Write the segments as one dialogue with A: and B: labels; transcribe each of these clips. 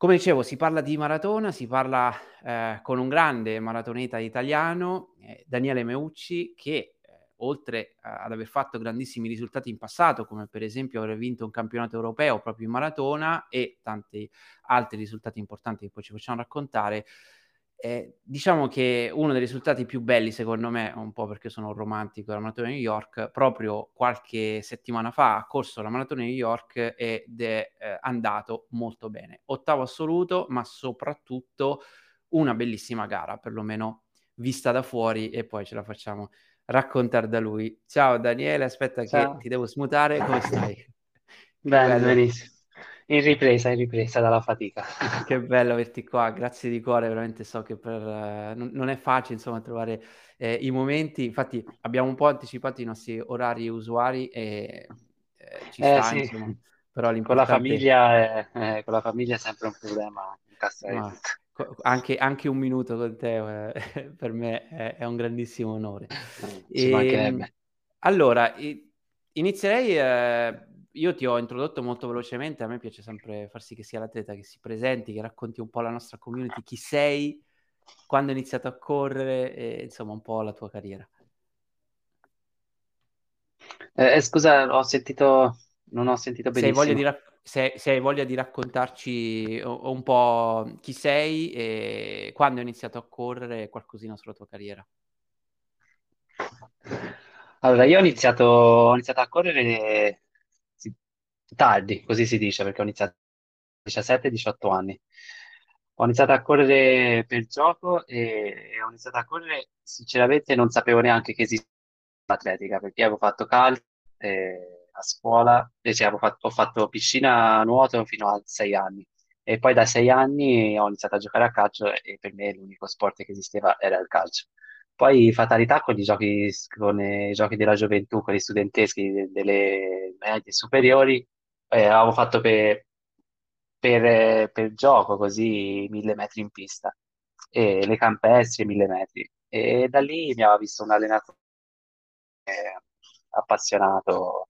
A: Come dicevo, si parla di maratona, si parla, ehm, con un grande maratoneta italiano, ehm, Daniele Meucci, che, ehm, oltre a ad aver fatto grandissimi risultati in passato, come per esempio aver vinto un campionato europeo proprio in maratona e tanti altri risultati importanti che poi ci facciamo raccontare, ehm, diciamo che uno dei risultati più belli secondo me, un po' perché sono un romantico della maratona di New York, proprio qualche settimana fa ha corso la maratona di New York ed è, ehm, andato molto bene. Ottavo assoluto, ma soprattutto una bellissima gara, perlomeno vista da fuori e poi ce la facciamo raccontar da lui. Ciao Daniele, aspetta che
B: Ciao.
A: ti devo smutare, come stai? Che
B: Bene, benissimo. In ripresa, in ripresa dalla fatica.
A: Che bello averti qua, grazie di cuore, veramente so che per non non è facile insomma trovare, ehm, i momenti. Infatti abbiamo un po' anticipato i nostri orari usuari e, ehm, ci
B: Eh
A: sta
B: sì,
A: insomma, però
B: con la
A: l'importante
B: famiglia è, eh, con la famiglia è sempre un problema incastrare
A: Ma
B: tutto.
A: anche anche un minuto con te, ehm, per me è è un grandissimo onore.
B: Eh, ci
A: Ehm,
B: mancherebbe.
A: allora, inizierei ehm, io ti ho introdotto molto velocemente, a me piace sempre far sì che sia l'atleta che si presenti, che racconti un po' alla nostra community chi sei, quando hai iniziato a correre e insomma un po' la tua carriera.
B: Eh, eh, scusa, ho sentito, non ho sentito
A: Se hai voglia di
B: benissimo.
A: rac se se hai voglia di raccontarci u un po' chi sei e quando hai iniziato a correre qualcosina sulla tua carriera.
B: Allora, io ho iniziato, ho iniziato a correre tardi, così si dice, perché ho iniziato a 17-18 anni. Ho iniziato a correre per gioco e ho iniziato a correre, sinceramente non sapevo neanche che esisteva l'atletica, perché avevo fatto calcio eh, a scuola, e sì, avevo fatto, ho fatto piscina nuoto fino a 6 anni. E poi da 6 anni ho iniziato a giocare a calcio e per me l'unico sport che esisteva era il calcio. Poi fatalità con i giochi, con i giochi della gioventù, quelli studenteschi de- delle medie superiori, eh, avevo fatto per, per, eh, per gioco così mille metri in pista, e le campestre mille metri. E da lì mi aveva visto un allenatore eh, appassionato,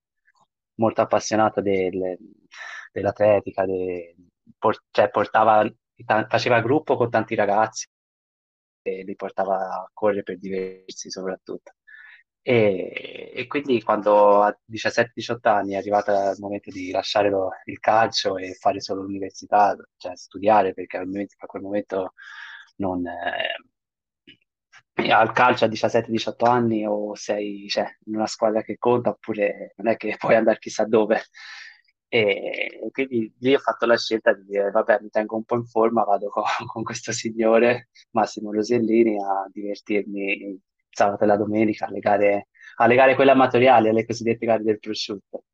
B: molto appassionato del- dell'atletica, de- por- cioè portava, faceva gruppo con tanti ragazzi e li portava a correre per divertirsi soprattutto. E, e quindi quando a 17-18 anni è arrivato il momento di lasciare lo- il calcio e fare solo l'università, cioè studiare, perché a quel momento non, eh, al calcio a 17-18 anni o sei, cioè, in una squadra che conta oppure non è che puoi andare chissà dove. E quindi lì ho fatto la scelta di dire, vabbè, mi tengo un po' in forma, vado con, con questo signore Massimo Rosellini a divertirmi sabato e la domenica alle gare, alle gare quelle amatoriali, alle cosiddette gare del prosciutto.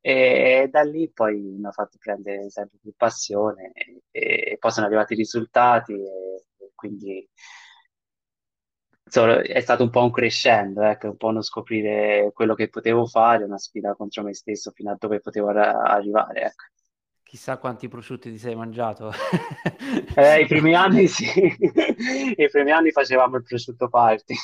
B: E da lì poi mi ha fatto prendere sempre più passione e, e poi sono arrivati i risultati e, e quindi insomma, è stato un po' un crescendo, ecco, un po' uno scoprire quello che potevo fare, una sfida contro me stesso fino a dove potevo arri- arrivare, ecco.
A: Chissà quanti prosciutti ti sei mangiato.
B: Eh, i primi anni sì, i primi anni facevamo il prosciutto party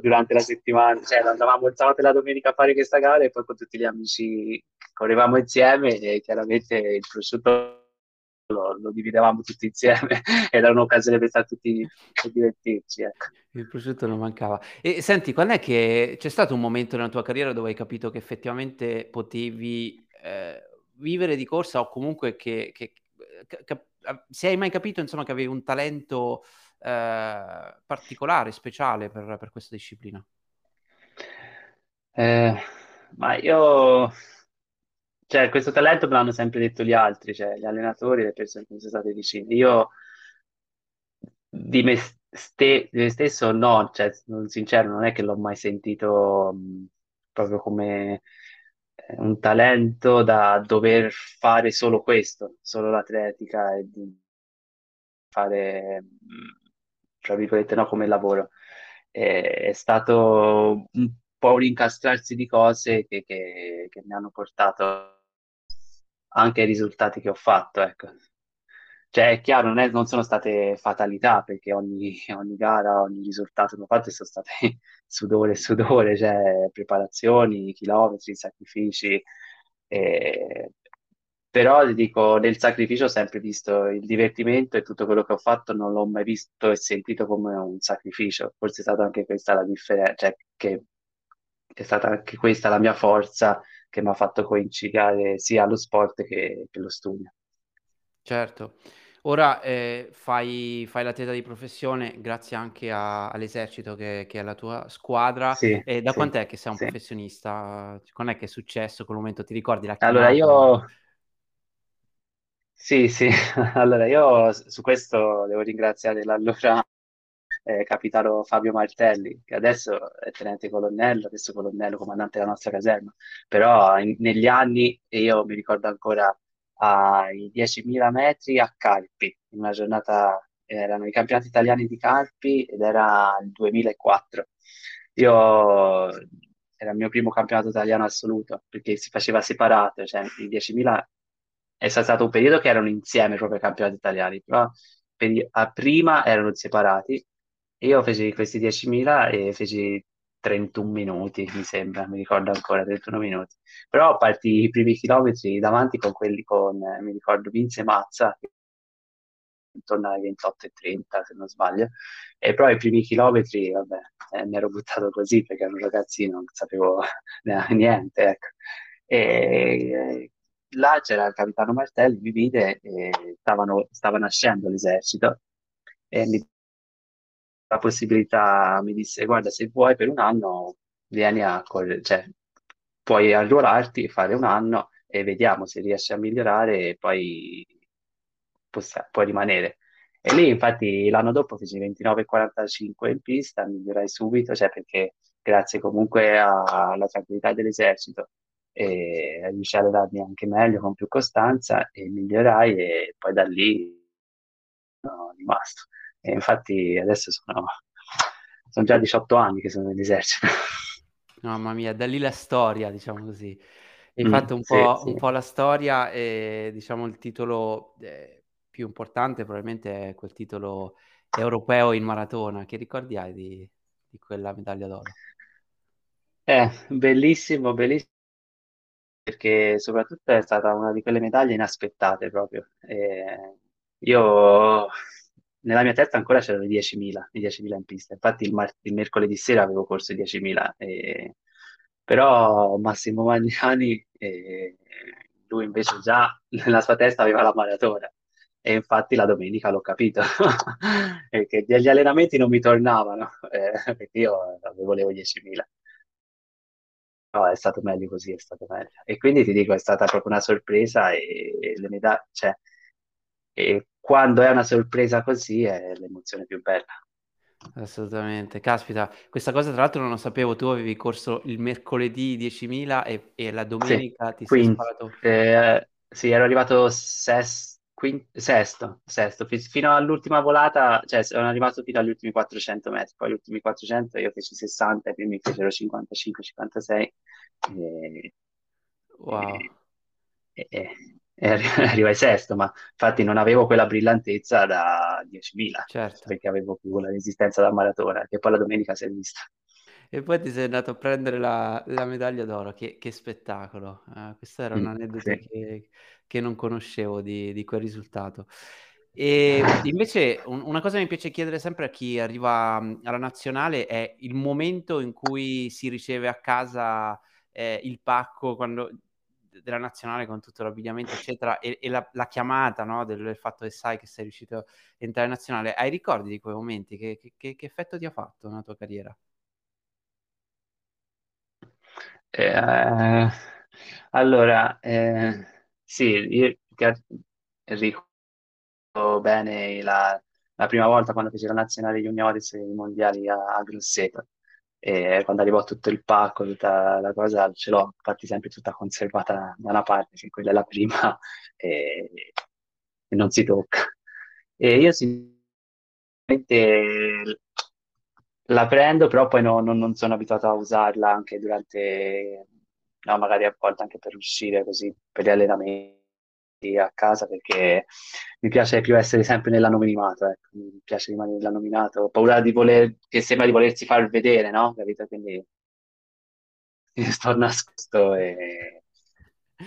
B: durante la settimana, cioè andavamo il sabato e la domenica a fare questa gara e poi con tutti gli amici correvamo insieme e chiaramente il prosciutto lo, lo dividevamo tutti insieme ed era un'occasione per stare tutti per divertirci, ecco.
A: Il prosciutto non mancava. E senti, quand'è che c'è stato un momento nella tua carriera dove hai capito che effettivamente potevi, ehm, vivere di corsa o comunque che che c cap a se hai mai capito insomma che avevi un talento, ehm, particolare, speciale per per questa disciplina?
B: Eh, ma io, cioè, questo talento me l'hanno sempre detto gli altri, cioè gli allenatori, le persone che mi sono state vicine. Io di me, ste- di me stesso no, cioè, sono sincero, non è che l'ho mai sentito mh, proprio come eh, un talento da dover fare solo questo, solo l'atletica e di fare, mh, tra virgolette, no, come lavoro. Eh, è stato un po' un incastrarsi di cose che, che- che mi hanno portato anche ai risultati che ho fatto, ecco. Cioè, è chiaro, non, è- non sono state fatalità, perché ogni, ogni gara, ogni risultato che ho fatto sono state sudore sudore, cioè preparazioni, chilometri, sacrifici. E però dico, nel sacrificio ho sempre visto il divertimento e tutto quello che ho fatto non l'ho mai visto e sentito come un sacrificio. Forse è stata anche questa la differenza, cioè che è stata anche questa la mia forza che mi ha fatto coincidere sia lo sport che, che lo studio.
A: Certo. Ora eh, fai, fai l'atleta di professione grazie anche a- all'esercito che, che è la tua squadra.
B: Sì,
A: E da
B: sì,
A: quant'è che sei un
B: sì.
A: professionista? Quando è che è successo quel momento? Ti ricordi la
B: Allora
A: chiamata?
B: io, sì, sì, allora io su questo devo ringraziare l'allora eh, capitano Fabio Martelli, che adesso è tenente colonnello, adesso colonnello, comandante della nostra caserma, però in- negli anni, e io mi ricordo ancora ai 10.000 metri a Carpi, in una giornata, erano i campionati italiani di Carpi ed era il 2004. Io, era il mio primo campionato italiano assoluto, perché si faceva separato, cioè i 10.000 è stato un periodo che erano insieme proprio ai campionati italiani, però a prima erano separati io feci questi 10.000 e feci 31 minuti, mi sembra, mi ricordo ancora, 31 minuti. Però parti i primi chilometri davanti con quelli con, eh, mi ricordo, Vince Mazza, intorno ai 28 e 30, se non sbaglio. E però i primi chilometri, vabbè, eh, mi ero buttato così perché ero un ragazzino, non sapevo niente, ecco. E eh, là c'era il capitano Martelli, mi vide e stavano, stava nascendo l'esercito e mi la possibilità, mi disse, guarda, se vuoi per un anno vieni a correre, cioè puoi arruolarti, fare un anno e vediamo se riesci a migliorare e poi possi- puoi rimanere. E lì infatti l'anno dopo feci 29,45 in pista, migliorai subito, cioè perché grazie comunque alla tranquillità dell'esercito e riuscii ad allenarmi anche meglio, con più costanza e migliorai e poi da lì sono rimasto. E infatti adesso sono, sono già 18 anni che sono nell'esercito.
A: Mamma mia, da lì la storia, diciamo così. Hai
B: Mm,
A: fatto un
B: sì,
A: po', un
B: sì.
A: po' la storia e diciamo il titolo eh, più importante probabilmente è quel titolo europeo in maratona. Che ricordi hai di, di quella medaglia d'oro?
B: È bellissimo, bellissimo perché soprattutto è stata una di quelle medaglie inaspettate proprio. E io nella mia testa ancora c'erano i 10.000, i 10.000 in pista. Infatti il, mar- il mercoledì sera avevo corso i 10.000, e- però Massimo Magnani, eh, lui invece già nella sua testa aveva la maratona. E infatti la domenica l'ho capito, perché gli allenamenti non mi tornavano, eh, perché io volevo 10.000. No, è stato meglio così, è stato meglio. E quindi ti dico, è stata proprio una sorpresa e, e le medaglie, cioè, e quando è una sorpresa così è l'emozione più bella.
A: Assolutamente. Caspita, questa cosa tra l'altro non lo sapevo, tu avevi corso il mercoledì 10.000 e, e la
B: Sì,
A: domenica ti sei
B: quindi,
A: sparato...
B: eh, sì, ero arrivato ses- quin- sesto, sesto, fi- fino all'ultima volata, cioè sono arrivato fino agli ultimi 400 metri, poi gli ultimi 400 io feci 60, i primi fecero 55-56 e,
A: Wow,
B: e, e, e arri- arrivai sesto, ma infatti non avevo quella brillantezza da 10.000,
A: certo.
B: perché avevo più la resistenza da maratona, che poi la domenica si è vista.
A: E poi ti sei andato a prendere la, la medaglia d'oro, che, che spettacolo. Eh, questo era un
B: Mm,
A: aneddoto
B: sì.
A: che, che non conoscevo di, di quel risultato. E invece un- una cosa che mi piace chiedere sempre a chi arriva mh, alla nazionale è il momento in cui si riceve a casa eh, il pacco quando- della nazionale con tutto l'abbigliamento, eccetera, e, e la, la chiamata, no, del, del fatto che sai che sei riuscito a entrare in nazionale. Hai ricordi di quei momenti? Che, che- che- effetto ti ha fatto nella tua carriera?
B: Eh, allora, eh, sì, io ricordo bene la, la prima volta quando fece la nazionale juniores ai mondiali a, a Grosseto, e quando arrivò tutto il pacco, tutta la cosa, ce l'ho infatti sempre tutta conservata da una parte, che quella è la prima e, e non si tocca. E io sinceramente la prendo, però poi no- non, non sono abituato a usarla anche durante, no, magari a volte anche per uscire così, per gli allenamenti a casa, perché mi piace più essere sempre nell'anonimato, ecco. Mi piace rimanere nell'anonimato, ho paura di voler, che sembra di volersi far vedere, no? Capito? Quindi sto nascosto e,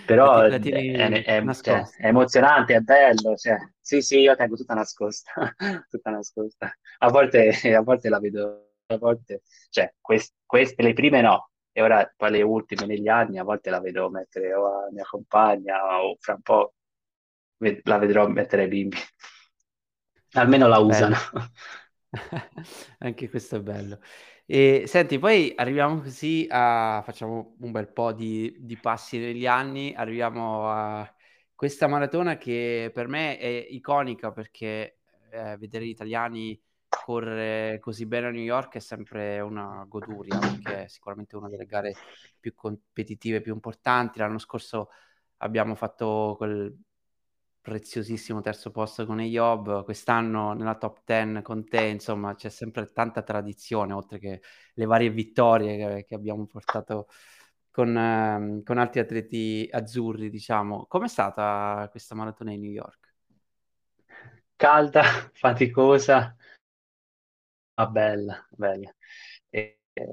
B: Però è, è- è- cioè, è emozionante, è bello. Cioè, sì, sì, io tengo tutta nascosta, tutta nascosta. A volte, a volte la vedo, a volte, cioè, quest- queste, le prime no, e ora poi le ultime negli anni, a volte la vedo mettere o a mia compagna o fra un po' la vedrò mettere ai bimbi. Almeno la usano.
A: Anche questo è bello. E senti, poi arriviamo così a... facciamo un bel po' di, di passi negli anni, arriviamo a questa maratona che per me è iconica perché eh, vedere gli italiani correre così bene a New York è sempre una goduria, perché è sicuramente una delle gare più competitive, più importanti. L'anno scorso abbiamo fatto quel preziosissimo terzo posto con Eyob, quest'anno nella top 10 con te, insomma c'è sempre tanta tradizione, oltre che le varie vittorie che, che abbiamo portato con, ehm, con altri atleti azzurri, diciamo. Com'è stata questa maratona in New York?
B: Calda, faticosa, ma bella, bella. E- e-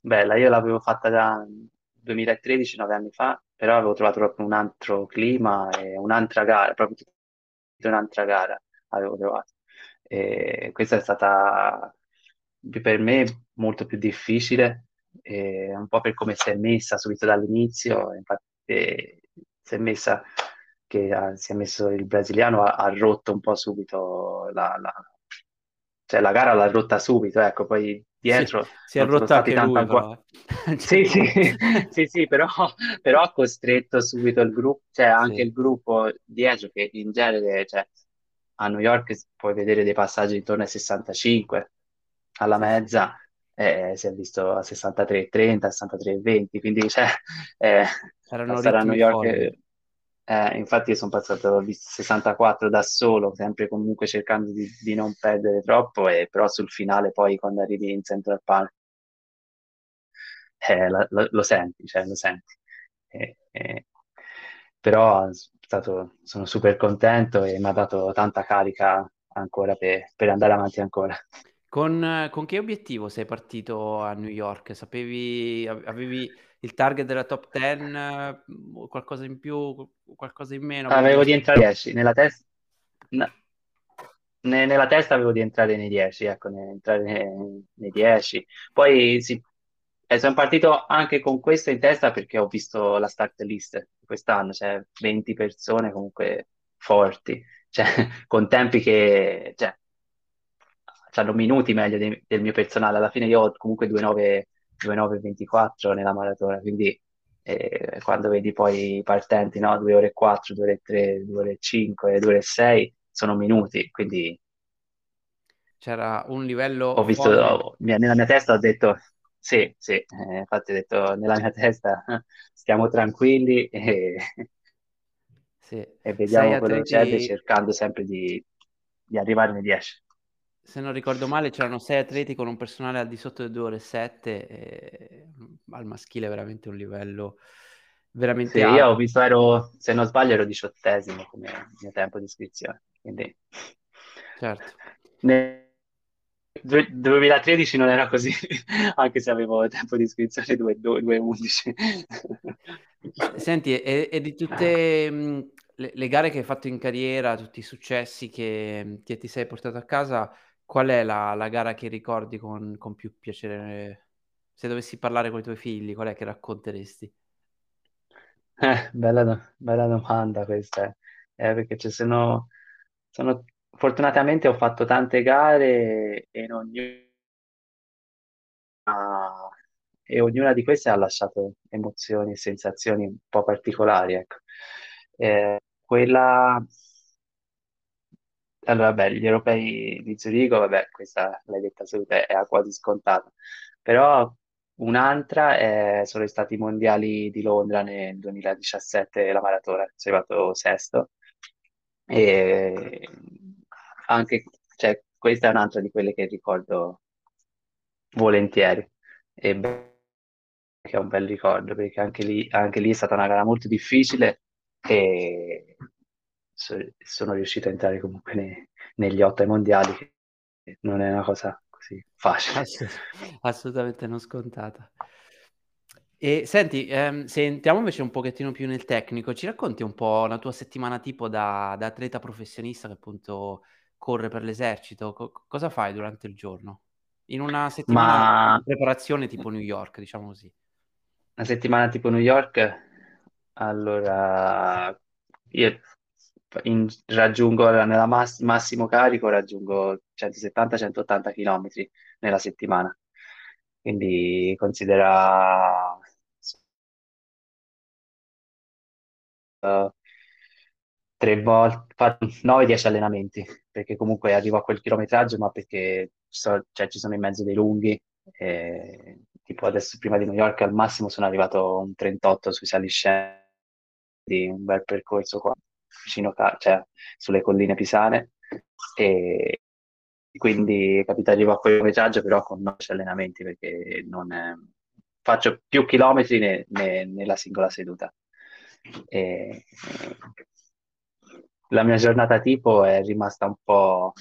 B: bella, io l'avevo fatta da 2013, nove anni fa, però avevo trovato proprio un altro clima e un'altra gara, proprio un'altra gara avevo trovato. E questa è stata per me molto più difficile, un po' per come si è messa subito dall'inizio, infatti eh, si è messa che ha- si è messo il brasiliano, ha, ha rotto un po' subito la, la- cioè la gara l'ha rotta subito, ecco, poi
A: Sì,
B: dietro
A: si è
B: stati
A: anche lui però. eh.
B: Sì, sì, sì, sì, però, però ha costretto subito il gruppo, cioè anche
A: Sì,
B: il gruppo dietro che in genere, cioè, a New York puoi vedere dei passaggi intorno ai 65, alla
A: sì, sì.
B: mezza eh, si è visto a 63,30, 63,20, quindi cioè, eh, New York,
A: folli.
B: Eh, infatti sono passato, ho visto 64 da solo, sempre comunque cercando di, di non perdere troppo, e però sul finale poi quando arrivi in Central Park eh, la- lo, lo senti, cioè lo senti. Eh, eh, però stato- sono super contento e mi ha dato tanta carica ancora per, per andare avanti ancora.
A: Con, con che obiettivo sei partito a New York? Sapevi, ave- avevi il target della top 10, eh, o qualcosa in più, qualcosa in meno?
B: Avevo di entrare 10, nella testa, ne- nella testa avevo di entrare nei 10, ecco, ne- entrare nei, nei 10. Poi sì, eh, sono partito anche con questo in testa perché ho visto la start list quest'anno, cioè 20 persone comunque forti, cioè con tempi che, cioè, hanno minuti meglio de- del mio personale. Alla fine io ho comunque 2,9 2,9,24 nella maratona, quindi eh, quando vedi poi i partenti, no? 2 ore e 4, 2 ore e 3, 2 ore e 5, 2 ore e 6, sono minuti, quindi
A: C'era un livello
B: ho visto, mia- nella mia testa ho detto, sì, sì, eh, infatti ho detto, nella mia testa stiamo tranquilli e,
A: Sì.
B: e vediamo quello che c'è, cercando sempre di, di arrivare nei 10.
A: Se non ricordo male, c'erano sei atleti con un personale al di sotto delle 2 ore e 7, e al maschile veramente un livello
B: Sì,
A: veramente
B: io ho
A: alto.
B: visto, ero, se non sbaglio, ero diciottesimo come mio tempo di iscrizione, quindi
A: Certo.
B: nel due- 2013 non era così, anche se avevo tempo di iscrizione 2.11.
A: S- Senti, e, e di tutte mh, le, le gare che hai fatto in carriera, tutti i successi che, che ti sei portato a casa, qual è la, la gara che ricordi con, con più piacere? Se dovessi parlare con i tuoi figli, qual è che racconteresti?
B: Eh, bella, bella domanda questa, eh, perché ci sono, sono- fortunatamente ho fatto tante gare e in ognuna, e ognuna di queste ha lasciato emozioni e sensazioni un po' particolari, ecco. Eh, quella, allora, vabbè, gli europei di Zurigo, vabbè, questa l'hai detta subito, è, quasi scontata, però un'altra è- sono stati i mondiali di Londra nel 2017, la maratona, sono arrivato sesto, e anche, cioè, questa è un'altra di quelle che ricordo volentieri, e beh, che è un bel ricordo, perché anche lì, anche lì è stata una gara molto difficile e sono riuscito a entrare comunque nei- negli otto ai mondiali, che non è una cosa così facile.
A: Assolut- assolutamente non scontata. E senti, ehm, se entriamo invece un pochettino più nel tecnico, ci racconti un po' la tua settimana tipo da, da atleta professionista che appunto corre per l'esercito? Co- cosa fai durante il giorno? In una settimana
B: Ma
A: di preparazione tipo New York, diciamo così.
B: una settimana tipo New York, allora io in- raggiungo nella mass- massimo carico, raggiungo 170-180 km nella settimana. Quindi considera eh, tre volte, fa 9-10 allenamenti, perché comunque arrivo a quel chilometraggio, ma perché sono, cioè, ci sono in mezzo dei lunghi. E, tipo adesso prima di New York al massimo sono arrivato un 38 sui saliscendi, un bel percorso qua, vicino, cioè, sulle colline pisane. E quindi capito, arrivo a quel chilometraggio però con 9 allenamenti perché non è- faccio più chilometri ne- ne- nella singola seduta. E, la mia giornata tipo è rimasta un po'...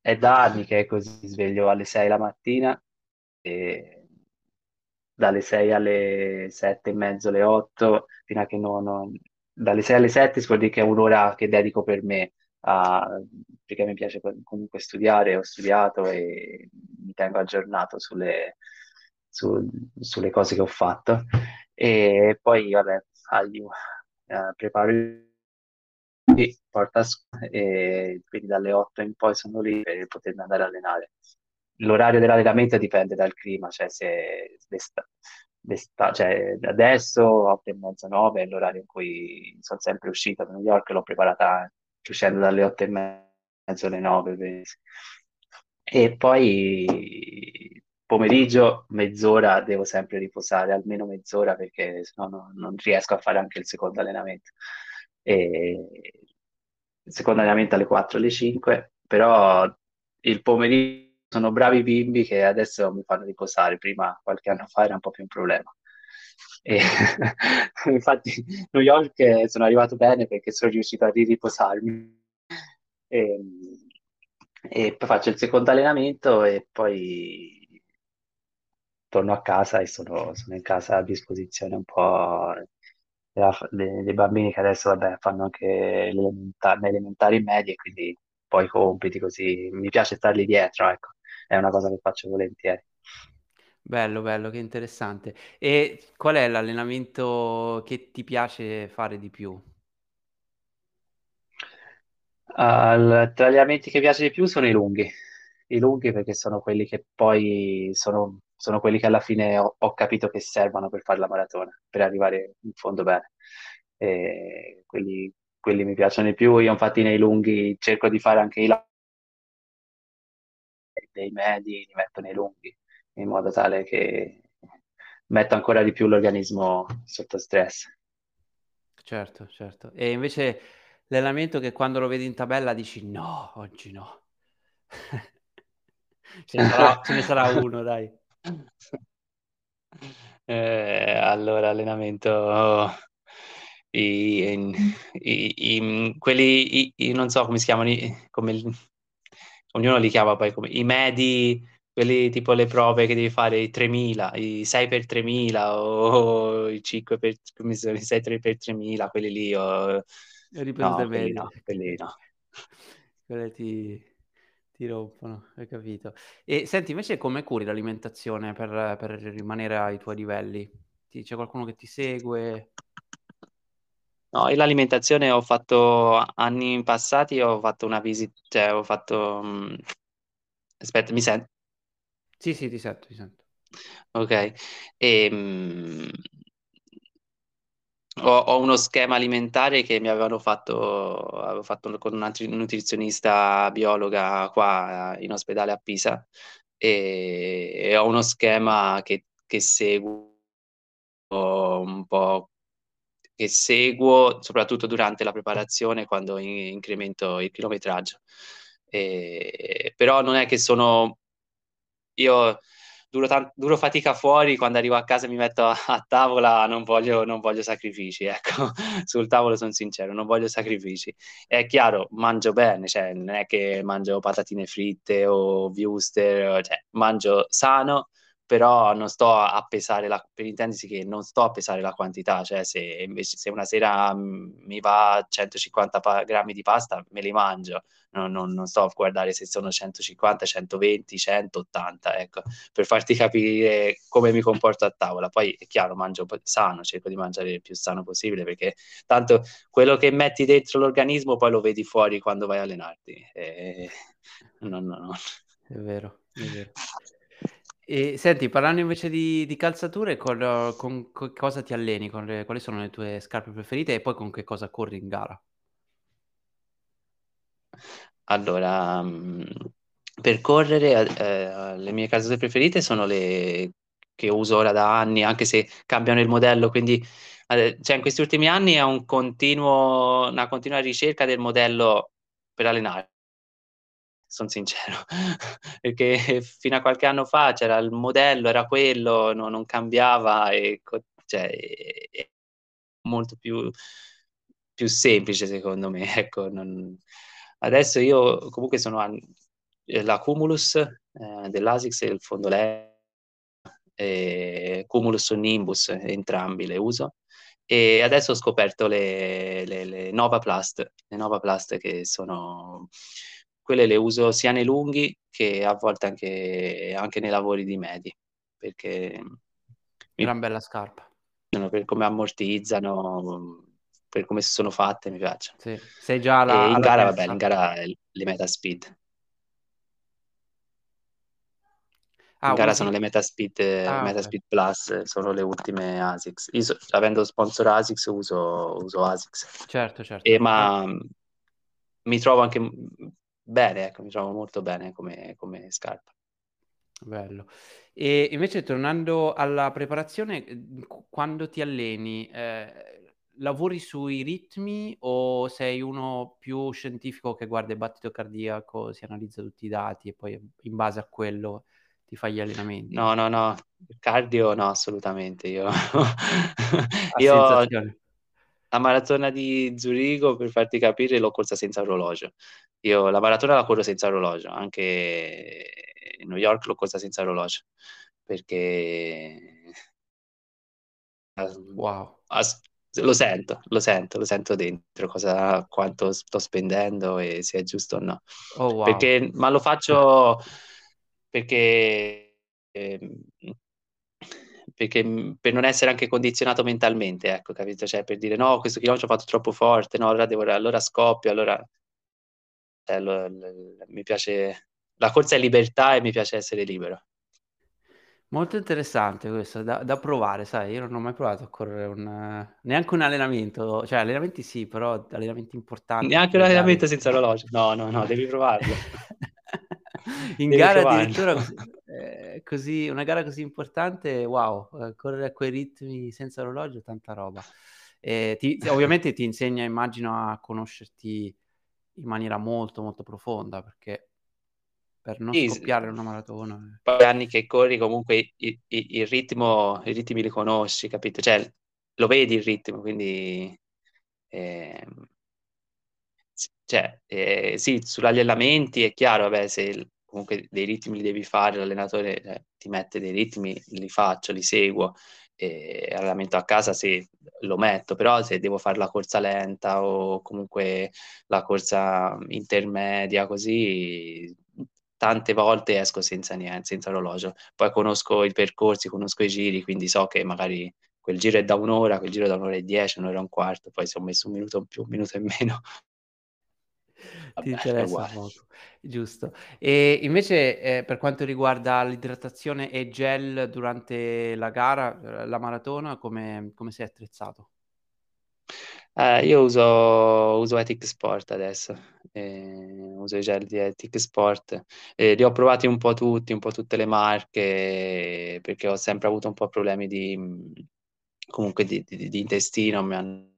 B: È da anni che è così, sveglio alle 6 la mattina e dalle 6 alle 7 e mezzo, alle 8, fino a che non... non- Dalle 6 alle 7 si vuol dire che è un'ora che dedico per me, a- perché mi piace comunque studiare, ho studiato e mi tengo aggiornato sulle, su- sulle cose che ho fatto. E poi, vabbè, aiuto, eh, preparo il porta a scuola e quindi dalle 8 in poi sono lì per potermi andare a allenare. L'orario dell'allenamento dipende dal clima, cioè se d'esta- d'esta- cioè adesso 8 e mezza, 9 è l'orario in cui sono sempre uscito da New York, l'ho preparata uscendo dalle 8 e mezza alle 9. quindi- E poi pomeriggio, mezz'ora devo sempre riposare, almeno mezz'ora perché sennò no- non riesco a fare anche il secondo allenamento. E il secondo allenamento alle 4, alle 5, però il pomeriggio sono bravi bimbi che adesso mi fanno riposare, prima qualche anno fa era un po' più un problema. E infatti New York eh, sono arrivato bene perché sono riuscito a riposarmi. E, e poi faccio il secondo allenamento e poi torno a casa e sono, sono in casa a disposizione un po' dei, bambini che adesso vabbè, fanno anche le elementari medie, quindi poi compiti così. Mi piace stargli dietro, ecco, è una cosa che faccio volentieri.
A: Bello, bello, che interessante. E qual è l'allenamento che ti piace fare di più?
B: Al- tra gli allenamenti che piace di più sono i lunghi, i lunghi perché sono quelli che poi sono, sono quelli che alla fine ho, ho capito che servono per fare la maratona, per arrivare in fondo bene. E quelli, quelli mi piacciono di più. Io infatti nei lunghi cerco di fare anche i dei medi, li metto nei lunghi, in modo tale che metto ancora di più l'organismo sotto stress.
A: Certo, certo. E invece l'allenamento che quando lo vedi in tabella dici no, oggi no. Ce ne sarà, ce ne sarà uno, dai.
B: Eh, allora, allenamento, i, i- i- quelli, non so come si chiamano, come ognuno li chiama poi come i medi, quelli tipo le prove che devi fare, i 3000, i 6 per 3000 o i 5 per, come sono, i 6 per 3000, quelli lì, o-
A: Le ripetute
B: no, quelli no, quelli no.
A: Quelle ti, ti rompono, hai capito. E senti, invece come curi l'alimentazione per, per rimanere ai tuoi livelli? Ti- C'è qualcuno che ti segue?
B: No, io l'alimentazione ho fatto anni passati, ho fatto una visita, cioè ho fatto... mm, aspetta, mi sento?
A: Sì, sì, ti sento, ti sento.
B: Ok. E, mm, ho, ho uno schema alimentare che mi avevano fatto, avevo fatto con una nutri- nutrizionista biologa qua in ospedale a Pisa e, e ho uno schema che, che seguo un po' che seguo soprattutto durante la preparazione quando in- incremento il chilometraggio. E- però non è che sono io duro, tan- duro fatica fuori, quando arrivo a casa mi metto a, a tavola, non voglio, non voglio sacrifici, ecco, sul tavolo sono sincero, non voglio sacrifici. È chiaro, mangio bene, cioè non è che mangio patatine fritte o wuster, cioè mangio sano, però non sto a pesare la, per intendersi che non sto a pesare la quantità, cioè se invece se una sera mi va 150 pa- grammi di pasta me li mangio, non, non, non, sto a guardare se sono 150, 120, 180, ecco, per farti capire come mi comporto a tavola. Poi è chiaro, mangio sano, cerco di mangiare il più sano possibile perché tanto quello che metti dentro l'organismo poi lo vedi fuori quando vai a allenarti. E... No, no, no.
A: È vero, è vero. E senti, parlando invece di, di calzature, con, con, con cosa ti alleni? Con le, quali sono le tue scarpe preferite e poi con che cosa corri in gara?
B: Allora, mm, per correre, eh, le mie calzature preferite sono le che uso ora da anni, anche se cambiano il modello, quindi eh, cioè in questi ultimi anni è un continuo, una continua ricerca del modello per allenare sono sincero, perché fino a qualche anno fa c'era il modello, era quello, no, non cambiava e cioè, è molto più, più semplice secondo me. Ecco, non... Adesso io comunque sono a... la Cumulus eh, dell'Asics e il Fondolè, e Cumulus o Nimbus, entrambi le uso. E adesso ho scoperto le, le, le Nova Plast, le Nova Plast che sono quelle le uso sia nei lunghi che a volte anche, anche nei lavori di medi, perché...
A: Gran bella scarpa.
B: Per come ammortizzano, per come sono fatte, mi piace.
A: Sì. Sei già alla,
B: e in gara, vabbè, in gara le Metaspeed. Ah, in gara sono le Metaspeed, ah, Metaspeed okay. Plus, sono le ultime ASICS. Io, avendo sponsor ASICS, uso, uso ASICS.
A: Certo, certo.
B: E, ma ah. mi trovo anche bene, ecco, mi trovo molto bene come, come scarpa.
A: Bello. E invece tornando alla preparazione, quando ti alleni, eh, lavori sui ritmi o sei uno più scientifico che guarda il battito cardiaco, si analizza tutti i dati e poi in base a quello ti fai gli allenamenti?
B: No, no, no, cardio no, assolutamente. Io, io la maratona di Zurigo, per farti capire, l'ho corsa senza orologio. Io la maratona la corro senza orologio, anche in New York l'ho corsa senza orologio, perché...
A: Wow.
B: lo sento, lo sento, lo sento dentro, cosa, quanto sto spendendo e se è giusto o no.
A: Oh, wow.
B: perché, ma lo faccio perché... Eh, perché per non essere anche condizionato mentalmente, ecco, capito? Cioè per dire no, questo chilometro ho fatto troppo forte, no, allora, devo, allora scoppio, allora... Cioè, lo, lo, mi piace... La corsa è libertà e mi piace essere libero.
A: Molto interessante questo, da, da, provare, sai, io non ho mai provato a correre un, neanche un allenamento, cioè allenamenti sì, però allenamenti importanti.
B: Neanche un allenamento senza orologio, no, no, no, devi provarlo.
A: In devi gara provarlo. addirittura così, eh, così, una gara così importante, wow, eh, correre a quei ritmi senza orologio, tanta roba. Eh, ti, ovviamente ti insegna, immagino, a conoscerti in maniera molto, molto profonda, perché per non sì, scoppiare una maratona.
B: Eh. Poi anni che corri, comunque il, il, il, ritmo, i ritmi li conosci, capito? Cioè, lo vedi il ritmo, quindi... Eh, cioè, eh, sì, sugli allenamenti è chiaro, vabbè, se comunque dei ritmi li devi fare, l'allenatore eh, ti mette dei ritmi, li faccio, li seguo, e allenamento a casa sì, lo metto, però se devo fare la corsa lenta o comunque la corsa intermedia, così tante volte esco senza niente, senza orologio. Poi conosco i percorsi, conosco i giri, quindi so che magari quel giro è da un'ora, quel giro è da un'ora e dieci, un'ora e un quarto, poi se ho messo un minuto in più, un minuto in meno,
A: ti interessa poco, giusto. E invece eh, per quanto riguarda l'idratazione e gel durante la gara, eh, la maratona, come, come sei attrezzato?
B: Eh, io uso, uso Ethic Sport adesso, eh, uso i gel di Ethic Sport. Eh, li ho provati un po' tutti, un po' tutte le marche, perché ho sempre avuto un po' problemi di, comunque di, di, di intestino, mi hanno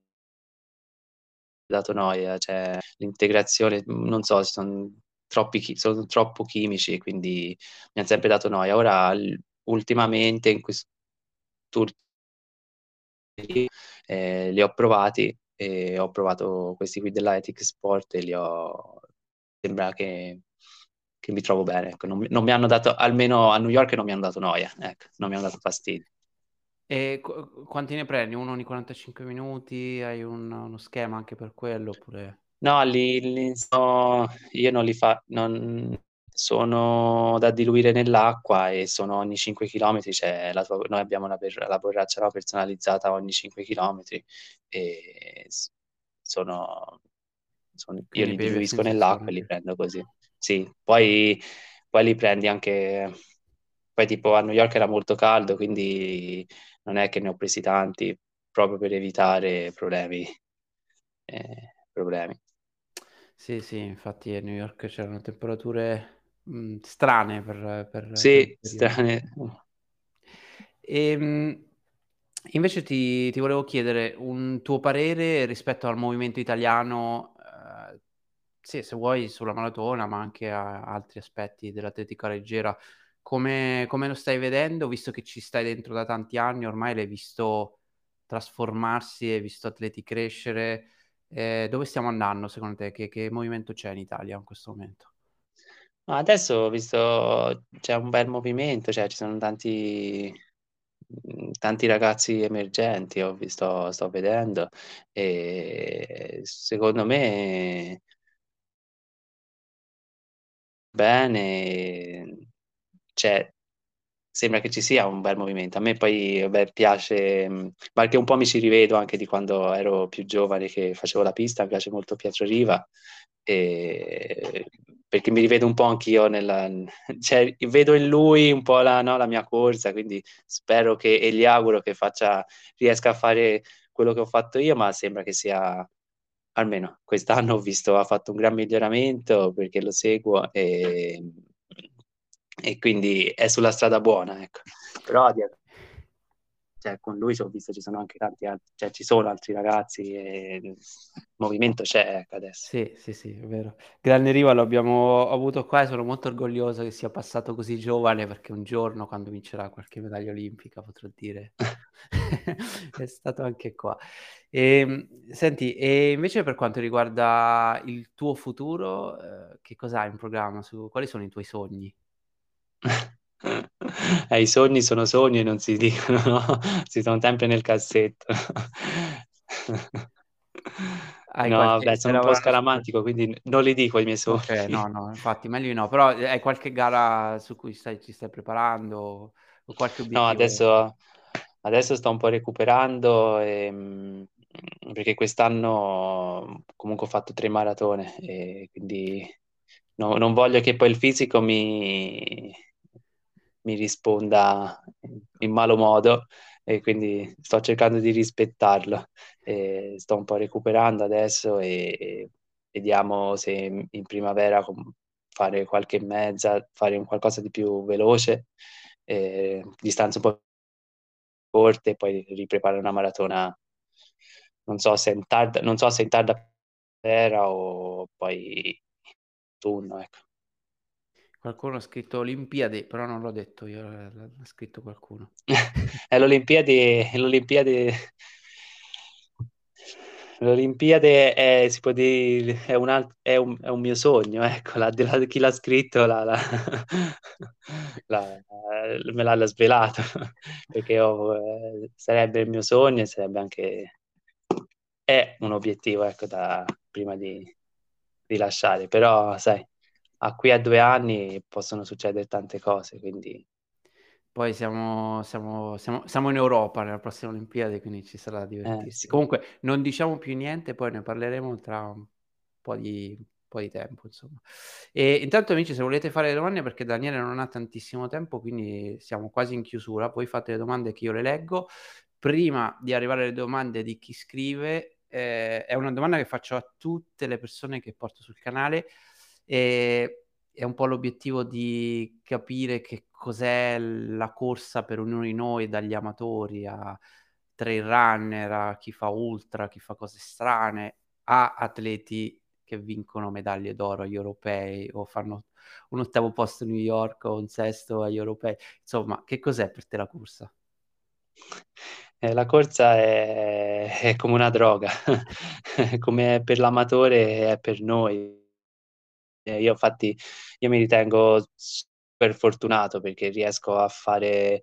B: dato noia, cioè l'integrazione, non so, sono troppi, sono troppo chimici e quindi mi hanno sempre dato noia. Ora, ultimamente, in questo eh, li ho provati e ho provato questi qui della Ethic Sport e li ho... sembra che che mi trovo bene. Ecco, non, non, mi hanno dato, almeno a New York non mi hanno dato noia, ecco, non mi hanno dato fastidio.
A: E qu- quanti ne prendi? Uno ogni 45 minuti? Hai un, uno schema anche per quello? Oppure...
B: No, li, li no, io non li faccio, sono da diluire nell'acqua e sono ogni 5 km, cioè la, noi abbiamo una, la borraccia no, personalizzata ogni 5 km e sono, sono io li diluisco nell'acqua e li prendo così. Sì, poi, poi li prendi anche, poi tipo a New York era molto caldo, quindi non è che ne ho presi tanti proprio per evitare problemi. Eh, problemi.
A: Sì, sì, infatti a New York c'erano temperature mh, strane per, per
B: Sì, strane.
A: E, mh, invece ti, ti, volevo chiedere un tuo parere rispetto al movimento italiano sì, se vuoi sulla maratona, ma anche a altri aspetti dell'atletica leggera, come, come lo stai vedendo, visto che ci stai dentro da tanti anni, ormai l'hai visto trasformarsi, hai visto atleti crescere, eh, dove stiamo andando secondo te? Che, che movimento c'è in Italia in questo momento?
B: Adesso ho visto c'è un bel movimento, cioè ci sono tanti, tanti ragazzi emergenti, ho visto, sto vedendo, e secondo me bene, cioè, sembra che ci sia un bel movimento. A me poi beh, piace, ma che un po' mi ci rivedo anche di quando ero più giovane che facevo la pista, mi piace molto Pietro Riva, e, perché mi rivedo un po' anch'io nella, cioè, vedo in lui un po' la, no, la mia corsa, quindi spero che, e gli auguro che faccia, riesca a fare quello che ho fatto io, ma sembra che sia almeno quest'anno ho visto ha fatto un gran miglioramento perché lo seguo e, e quindi è sulla strada buona, ecco. Però cioè, con lui ci ho visto ci sono anche tanti altri, cioè ci sono altri ragazzi e il movimento c'è ecco, adesso.
A: Sì, sì, sì, è vero. Grande Riva lo abbiamo avuto qua e sono molto orgoglioso che sia passato così giovane perché un giorno quando vincerà qualche medaglia olimpica potrò dire è stato anche qua. E, ehm, senti, e invece per quanto riguarda il tuo futuro, eh, che cosa hai in programma? Su, quali sono i tuoi sogni?
B: Eh, I sogni sono sogni e non si dicono, no? Si sono sempre nel cassetto.
A: Hai
B: no,
A: qualche...
B: vabbè, sono un po' scaramantico, quindi non li dico i miei sogni.
A: Ok, no, no, infatti meglio no, però eh, hai qualche gara su cui stai, ci stai preparando o qualche obiettivo?
B: No, adesso, adesso sto un po' recuperando e, mm, perché quest'anno comunque ho fatto tre maratone e quindi no, non voglio che poi il fisico mi, mi risponda in malo modo e quindi sto cercando di rispettarlo. E sto un po' recuperando adesso e, vediamo se in primavera fare qualche mezza, fare un qualcosa di più veloce, eh, distanze un po' corte e poi ripreparare una maratona. Non so se in tarda, non so se in tarda o poi turno, ecco.
A: Qualcuno ha scritto Olimpiadi, però non l'ho detto io, l'ha scritto qualcuno.
B: è l'Olimpiadi, l'Olimpiadi, l'Olimpiade è, dire, è un, alt- è un, è un mio sogno, ecco, la, la, chi l'ha scritto la, me l'ha svelato, perché ho, eh, sarebbe il mio sogno e sarebbe anche, è un obiettivo, ecco, da, prima di, di lasciare, però sai, a qui a due anni possono succedere tante cose, quindi...
A: Poi siamo, siamo, siamo, siamo in Europa nella prossima Olimpiade, quindi ci sarà da divertirsi. Eh, sì. Comunque non diciamo più niente, poi ne parleremo tra un po' di, po' di tempo, insomma. E intanto amici, se volete fare le domande, perché Daniele non ha tantissimo tempo, quindi siamo quasi in chiusura, poi fate le domande che io le leggo. Prima di arrivare alle domande di chi scrive, eh, è una domanda che faccio a tutte le persone che porto sul canale e è un po' l'obiettivo di capire che cos'è la corsa per ognuno di noi, dagli amatori a trail runner, a chi fa ultra, chi fa cose strane, a atleti che vincono medaglie d'oro agli europei o fanno un ottavo posto a New York o un sesto agli europei. Insomma, che cos'è per te la corsa?
B: Eh, la corsa è, è come una droga, come per l'amatore è per noi Eh, io infatti io mi ritengo super fortunato perché riesco a fare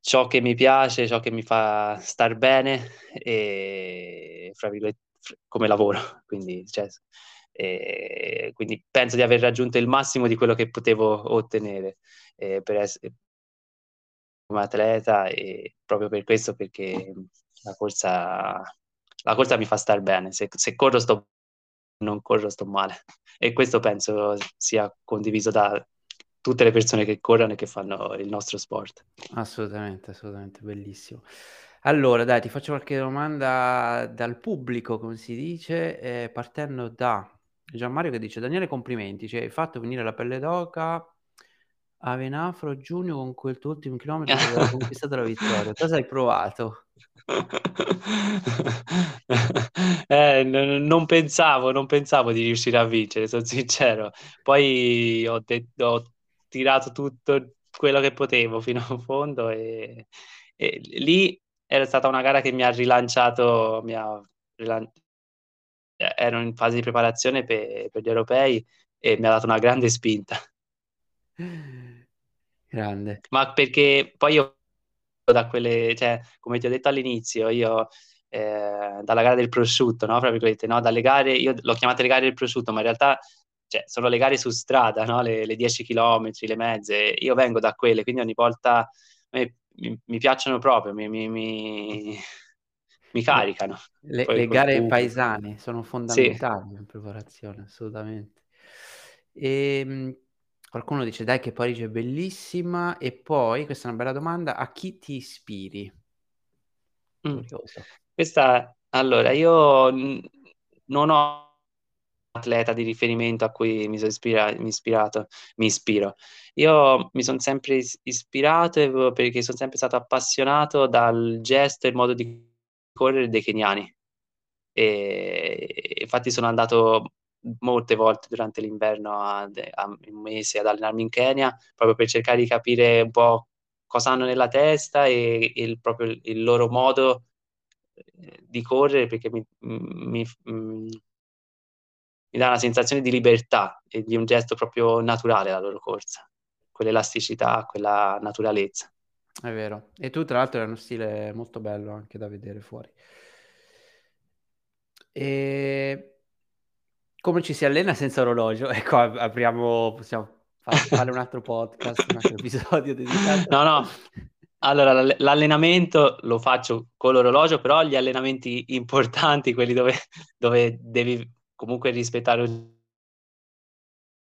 B: ciò che mi piace, ciò che mi fa star bene e fra virgolette come lavoro, quindi, cioè, e, quindi penso di aver raggiunto il massimo di quello che potevo ottenere eh, per essere come atleta e proprio per questo perché la corsa, la corsa mi fa star bene, se, se corro sto non corro sto male e questo penso sia condiviso da tutte le persone che corrono e che fanno il nostro sport.
A: Assolutamente, assolutamente, bellissimo. Allora, dai, ti faccio qualche domanda dal pubblico, come si dice, eh, partendo da Gianmario che dice Daniele complimenti, cioè, hai fatto venire la pelle d'oca a Venafro giugno con quel tuo ultimo chilometro dove hai conquistato la vittoria. Cosa hai provato?
B: eh, n- non pensavo, non pensavo di riuscire a vincere, sono sincero. Poi ho, detto, ho tirato tutto quello che potevo fino a fondo e, e lì era stata una gara che mi ha rilanciato, mi ha rilan- ero in fase di preparazione per, per gli europei e mi ha dato una grande spinta.
A: Grande.
B: Ma perché poi io da quelle, cioè, come ti ho detto all'inizio, io eh, dalla gara del prosciutto, no? Fra virgolette, no? Dalle gare, io l'ho chiamate le gare del prosciutto, ma in realtà cioè, sono le gare su strada, no? le, le 10 km, le mezze. Io vengo da quelle, quindi ogni volta mi, mi, mi piacciono proprio, mi, mi, mi caricano.
A: Le, le gare pubblico. paesane sono fondamentali sì. in preparazione, assolutamente. E, ehm, qualcuno dice dai che Parigi è bellissima e poi, questa è una bella domanda, a chi ti ispiri?
B: Mm. Questa, allora, io non ho atleta di riferimento a cui mi sono ispira- mi ispirato, mi ispiro. Io mi sono sempre ispirato perché sono sempre stato appassionato dal gesto e il modo di correre dei keniani. E infatti sono andato molte volte durante l'inverno a, a un mese ad allenarmi in Kenya proprio per cercare di capire un po' cosa hanno nella testa e, e il, proprio il, loro modo eh, di correre perché mi, mi, mi, mi dà una sensazione di libertà e di un gesto proprio naturale la loro corsa, quell'elasticità, quella naturalezza.
A: È vero. E tu, tra l'altro, hai uno stile molto bello anche da vedere fuori. E come ci si allena senza orologio? Ecco, apriamo, possiamo fare un altro podcast, un altro episodio dedicato.
B: No, no. Allora, l'allenamento lo faccio con l'orologio, però gli allenamenti importanti, quelli dove, dove devi comunque rispettare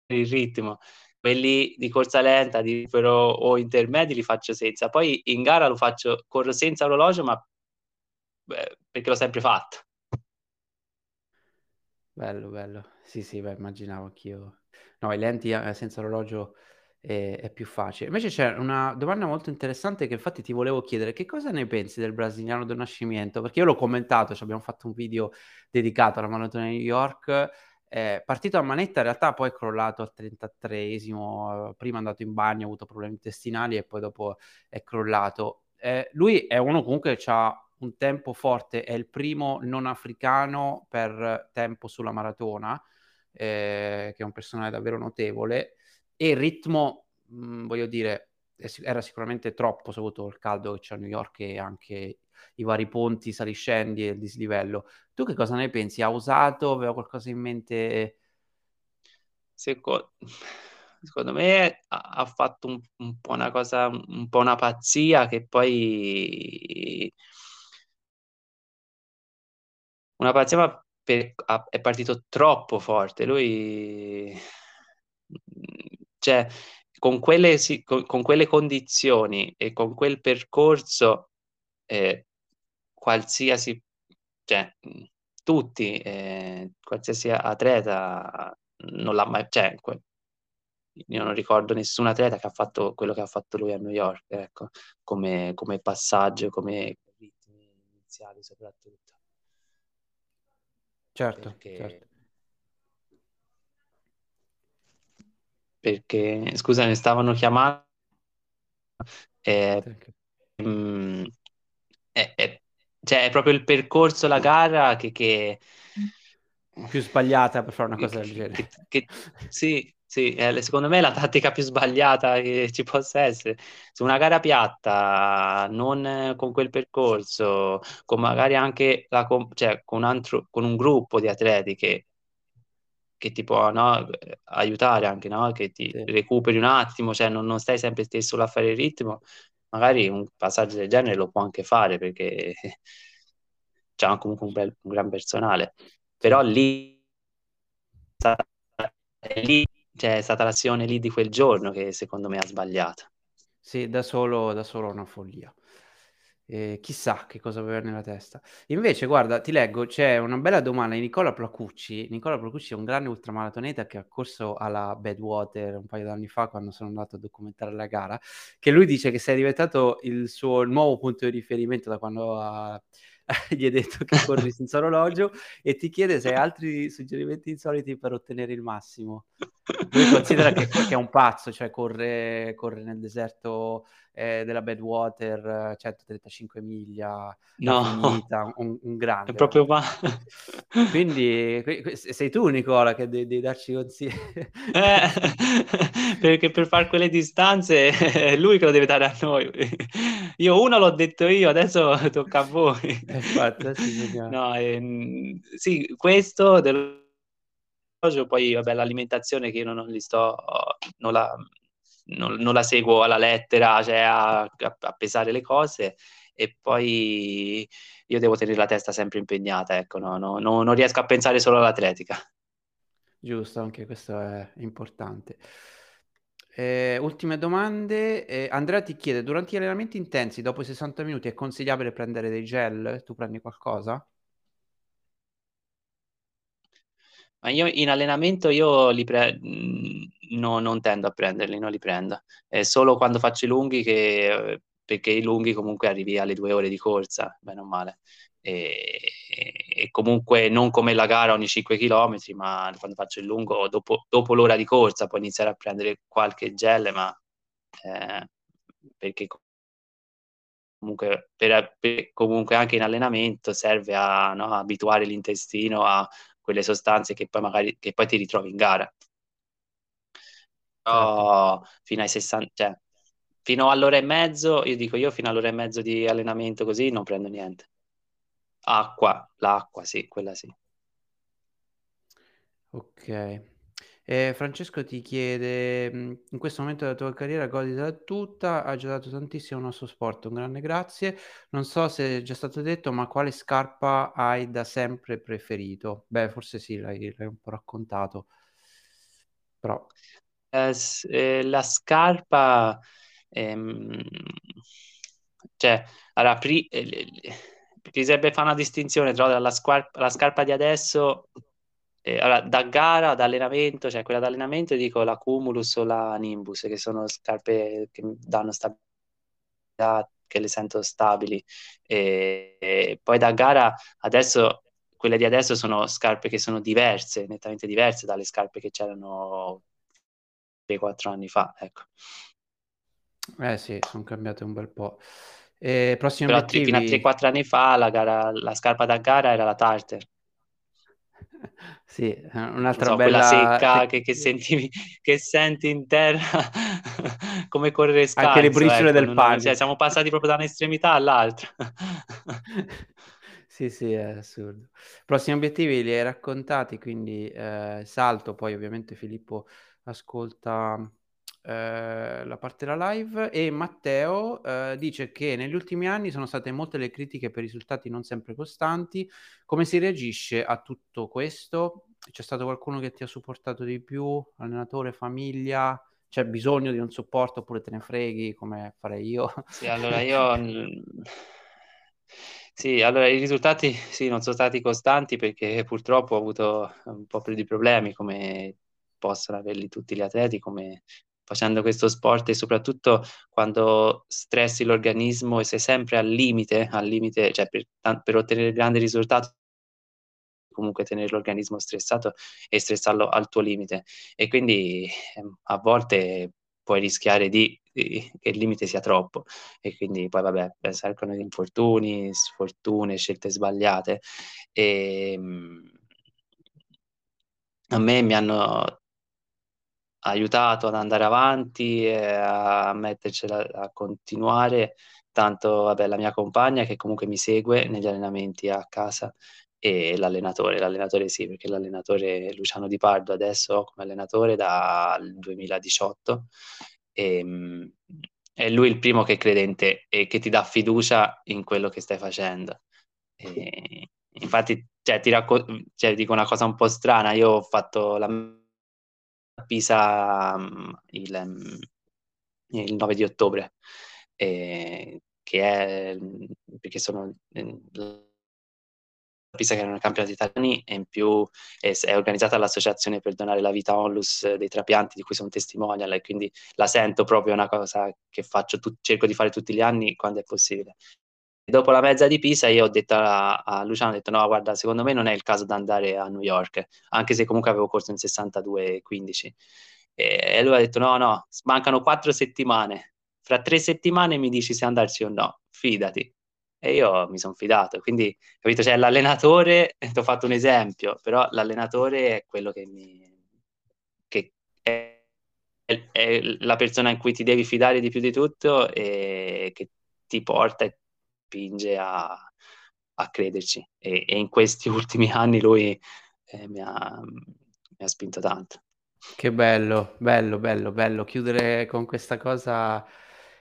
B: il ritmo. Quelli di corsa lenta, di recupero o intermedi li faccio senza. Poi in gara lo faccio, corro senza orologio, ma beh, perché l'ho sempre fatto.
A: Bello, bello. Sì, sì, beh, immaginavo anch'io. No, i lenti eh, senza orologio è, è più facile. Invece c'è una domanda molto interessante che infatti ti volevo chiedere. Che cosa ne pensi del brasiliano del nascimento? Perché io l'ho commentato, cioè abbiamo fatto un video dedicato alla maratona di New York. Eh, partito a manetta, in realtà poi è crollato al 33esimo. Prima è andato in bagno, ha avuto problemi intestinali e poi dopo è crollato. Eh, lui è uno comunque che ha un tempo forte, è il primo non africano per tempo sulla maratona, eh, che è un personale davvero notevole e il ritmo, mh, mm, voglio dire, era sicuramente troppo, soprattutto il caldo che c'è a New York e anche i vari ponti saliscendi e il dislivello. Tu che cosa ne pensi? Ha usato? Aveva qualcosa in mente?
B: Secondo, secondo me ha, fatto un, un, po' una cosa, un po' una pazzia che poi... Una pazzia ma per, è partito troppo forte. Lui cioè, con quelle, con, con quelle condizioni e con quel percorso, eh, qualsiasi, cioè, tutti, eh, qualsiasi atleta non l'ha mai, cioè, io non ricordo nessun atleta che ha fatto quello che ha fatto lui a New York, ecco, come, come passaggio, come ritmi iniziali soprattutto.
A: Certo, Perché... certo.
B: perché scusa, mi stavano chiamando. Eh, mh, mm, è, è, cioè, è proprio il percorso, la gara che, che,
A: più sbagliata per fare una cosa
B: che,
A: del genere.
B: Che, sì, sì, eh, secondo me è la tattica più sbagliata che ci possa essere. Su una gara piatta, non con quel percorso, con magari anche la, cioè, con, un altro, con un gruppo di atleti che, che ti può no, aiutare anche, no? che ti sì. recuperi un attimo, cioè non, non stai sempre stesso a fare il ritmo, magari un passaggio del genere lo può anche fare perché c'è comunque un, bel, un gran personale. Però lì, lì cioè, è stata l'azione lì di quel giorno che secondo me ha sbagliato.
A: Sì, da solo, da solo una follia. Eh, chissà che cosa aveva nella testa. Invece, guarda, ti leggo, c'è una bella domanda di Nicola Placucci. Nicola Placucci è un grande ultramaratoneta che ha corso alla Badwater un paio d'anni fa quando sono andato a documentare la gara, che lui dice che sei diventato il suo nuovo punto di riferimento da quando ha gli hai detto che corri senza orologio e ti chiede se hai altri suggerimenti insoliti per ottenere il massimo. Lui considera che, che è un pazzo, cioè corre, corre nel deserto eh, della Badwater, 135 miglia, no. finita, un, un, grande.
B: È proprio ma...
A: Quindi sei tu Nicola che devi, devi darci consigli.
B: Eh, perché per fare quelle distanze è lui che lo deve dare a noi. Io uno l'ho detto io, adesso tocca a voi.
A: Infatti, sì,
B: no, ehm, sì, questo dell'orologio, poi vabbè, l'alimentazione che io non, non sto, non la, non, la seguo alla lettera, cioè a, a, a, pesare le cose e poi io devo tenere la testa sempre impegnata, ecco, no, no, no, non riesco a pensare solo all'atletica.
A: Giusto, anche questo è importante. Eh, ultime domande. Eh, Andrea ti chiede, durante gli allenamenti intensi, dopo i 60 minuti, è consigliabile prendere dei gel? Tu prendi qualcosa?
B: Ma io in allenamento io li pre- no, non tendo a prenderli, non li prendo. È solo quando faccio i lunghi che, perché i lunghi comunque arrivi alle due ore di corsa, bene o male. E, e comunque non come la gara ogni 5 km, ma quando faccio il lungo, dopo, dopo l'ora di corsa, puoi iniziare a prendere qualche gel, ma eh, perché comunque, per, per, comunque anche in allenamento serve a no, abituare l'intestino a quelle sostanze che poi magari che poi ti ritrovi in gara. Però certo. fino ai 60, cioè, fino all'ora e mezzo, io dico io fino all'ora e mezzo di allenamento così non prendo niente. Acqua, l'acqua, sì, quella sì.
A: Ok. Eh, Francesco ti chiede, in questo momento della tua carriera goditela tutta, ha giocato tantissimo il nostro sport, un grande grazie. Non so se è già stato detto, ma quale scarpa hai da sempre preferito? Beh, forse sì, l'hai, l'hai un po' raccontato, però...
B: Eh, eh, la scarpa, ehm, cioè, allora, pri- eh, bisognerebbe fare una distinzione tra la, scarpa, la scarpa di adesso eh, allora, da gara, ad allenamento, cioè quella da allenamento dico la Cumulus o la Nimbus, che sono scarpe che danno stabilità, che le sento stabili. E, e poi da gara, adesso, quelle di adesso sono scarpe che sono diverse, nettamente diverse dalle scarpe che c'erano 3-4 anni fa, ecco.
A: Eh sì, sono cambiate un bel po'. E prossimi
B: Però
A: obiettivi...
B: fino a 3-4 anni fa la, gara, la scarpa da gara era la Tartar.
A: Sì, un'altra
B: so,
A: bella...
B: secca che, che, sentivi, che senti in terra come correre scalzo.
A: Anche le briciole
B: ecco,
A: del pane.
B: Cioè, siamo passati proprio da un'estremità all'altra.
A: sì, sì, è assurdo. Prossimi obiettivi li hai raccontati, quindi eh, salto, poi ovviamente Filippo ascolta eh, la parte della live e Matteo eh, dice che negli ultimi anni sono state molte le critiche per risultati non sempre costanti. Come si reagisce a tutto questo? C'è stato qualcuno che ti ha supportato di più? Allenatore, famiglia? C'è bisogno di un supporto oppure te ne freghi come farei io?
B: Sì, allora io... Sì, allora i risultati sì, non sono stati costanti perché purtroppo ho avuto un po' più di problemi come possono averli tutti gli atleti, come facendo questo sport e soprattutto quando stressi l'organismo e sei sempre al limite, al limite, cioè per, per ottenere grandi risultati comunque tenere l'organismo stressato e stressarlo al tuo limite. E quindi ehm, a volte puoi rischiare di, di, che il limite sia troppo. E quindi poi vabbè pensare con infortuni, sfortune, scelte sbagliate. E, ehm, a me mi hanno aiutato ad andare avanti e a mettercela a continuare. Tanto, vabbè, la mia compagna che comunque mi segue negli allenamenti a casa e l'allenatore, l'allenatore sì, perché l'allenatore Luciano Di Pardo adesso ho come allenatore dal 2018 e, è lui il primo che crede in te e che ti dà fiducia in quello che stai facendo. E, infatti, cioè, ti racco- cioè, dico una cosa un po' strana, io ho fatto la Pisa um, il, um, il, 9 di ottobre, eh, che è perché sono Pisa che erano i campionati italiani e in più è, è, organizzata dall'Associazione per donare la vita Onlus dei trapianti di cui sono testimonial e quindi la sento proprio una cosa che faccio, tu, cerco di fare tutti gli anni quando è possibile. Dopo la mezza di Pisa io ho detto a, a Luciano, ho detto no guarda secondo me non è il caso di andare a New York, anche se comunque avevo corso in 62-15 e, lui ha detto no no, mancano quattro settimane, fra tre settimane mi dici se andarci o no, fidati. E io mi sono fidato, quindi capito, cioè, l'allenatore, ti ho fatto un esempio, però l'allenatore è quello che mi... che è, è la persona in cui ti devi fidare di più di tutto e che ti porta e spinge a, a crederci e, e, in questi ultimi anni lui eh, mi, ha, mi ha spinto tanto.
A: Che bello, bello, bello, bello. Chiudere con questa cosa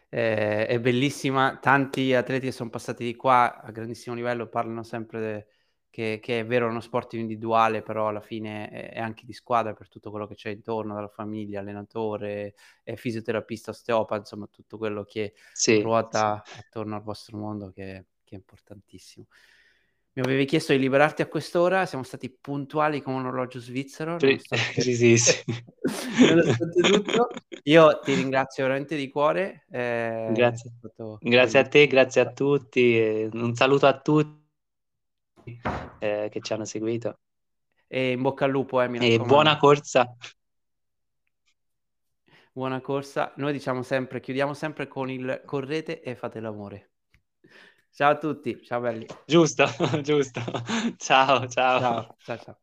A: eh, è bellissima. Tanti atleti che sono passati di qua a grandissimo livello parlano sempre che, che, è vero uno sport individuale, però alla fine è, è, anche di squadra per tutto quello che c'è intorno, dalla famiglia, allenatore, fisioterapista, osteopata, insomma tutto quello che sì, ruota sì. attorno al vostro mondo che, che, è importantissimo. Mi avevi chiesto di liberarti a quest'ora, siamo stati puntuali come un orologio svizzero.
B: Sì, sì, sì, sì.
A: nonostante tutto, io ti ringrazio veramente di cuore.
B: Eh, grazie. grazie a te, grazie a tutti. Un saluto a tutti eh, che ci hanno seguito.
A: E in bocca al lupo, eh,
B: E buona corsa.
A: Buona corsa. Noi diciamo sempre, chiudiamo sempre con il correte e fate l'amore. Ciao a tutti, ciao belli.
B: Giusto, giusto. Ciao, ciao.
A: Ciao, ciao, ciao.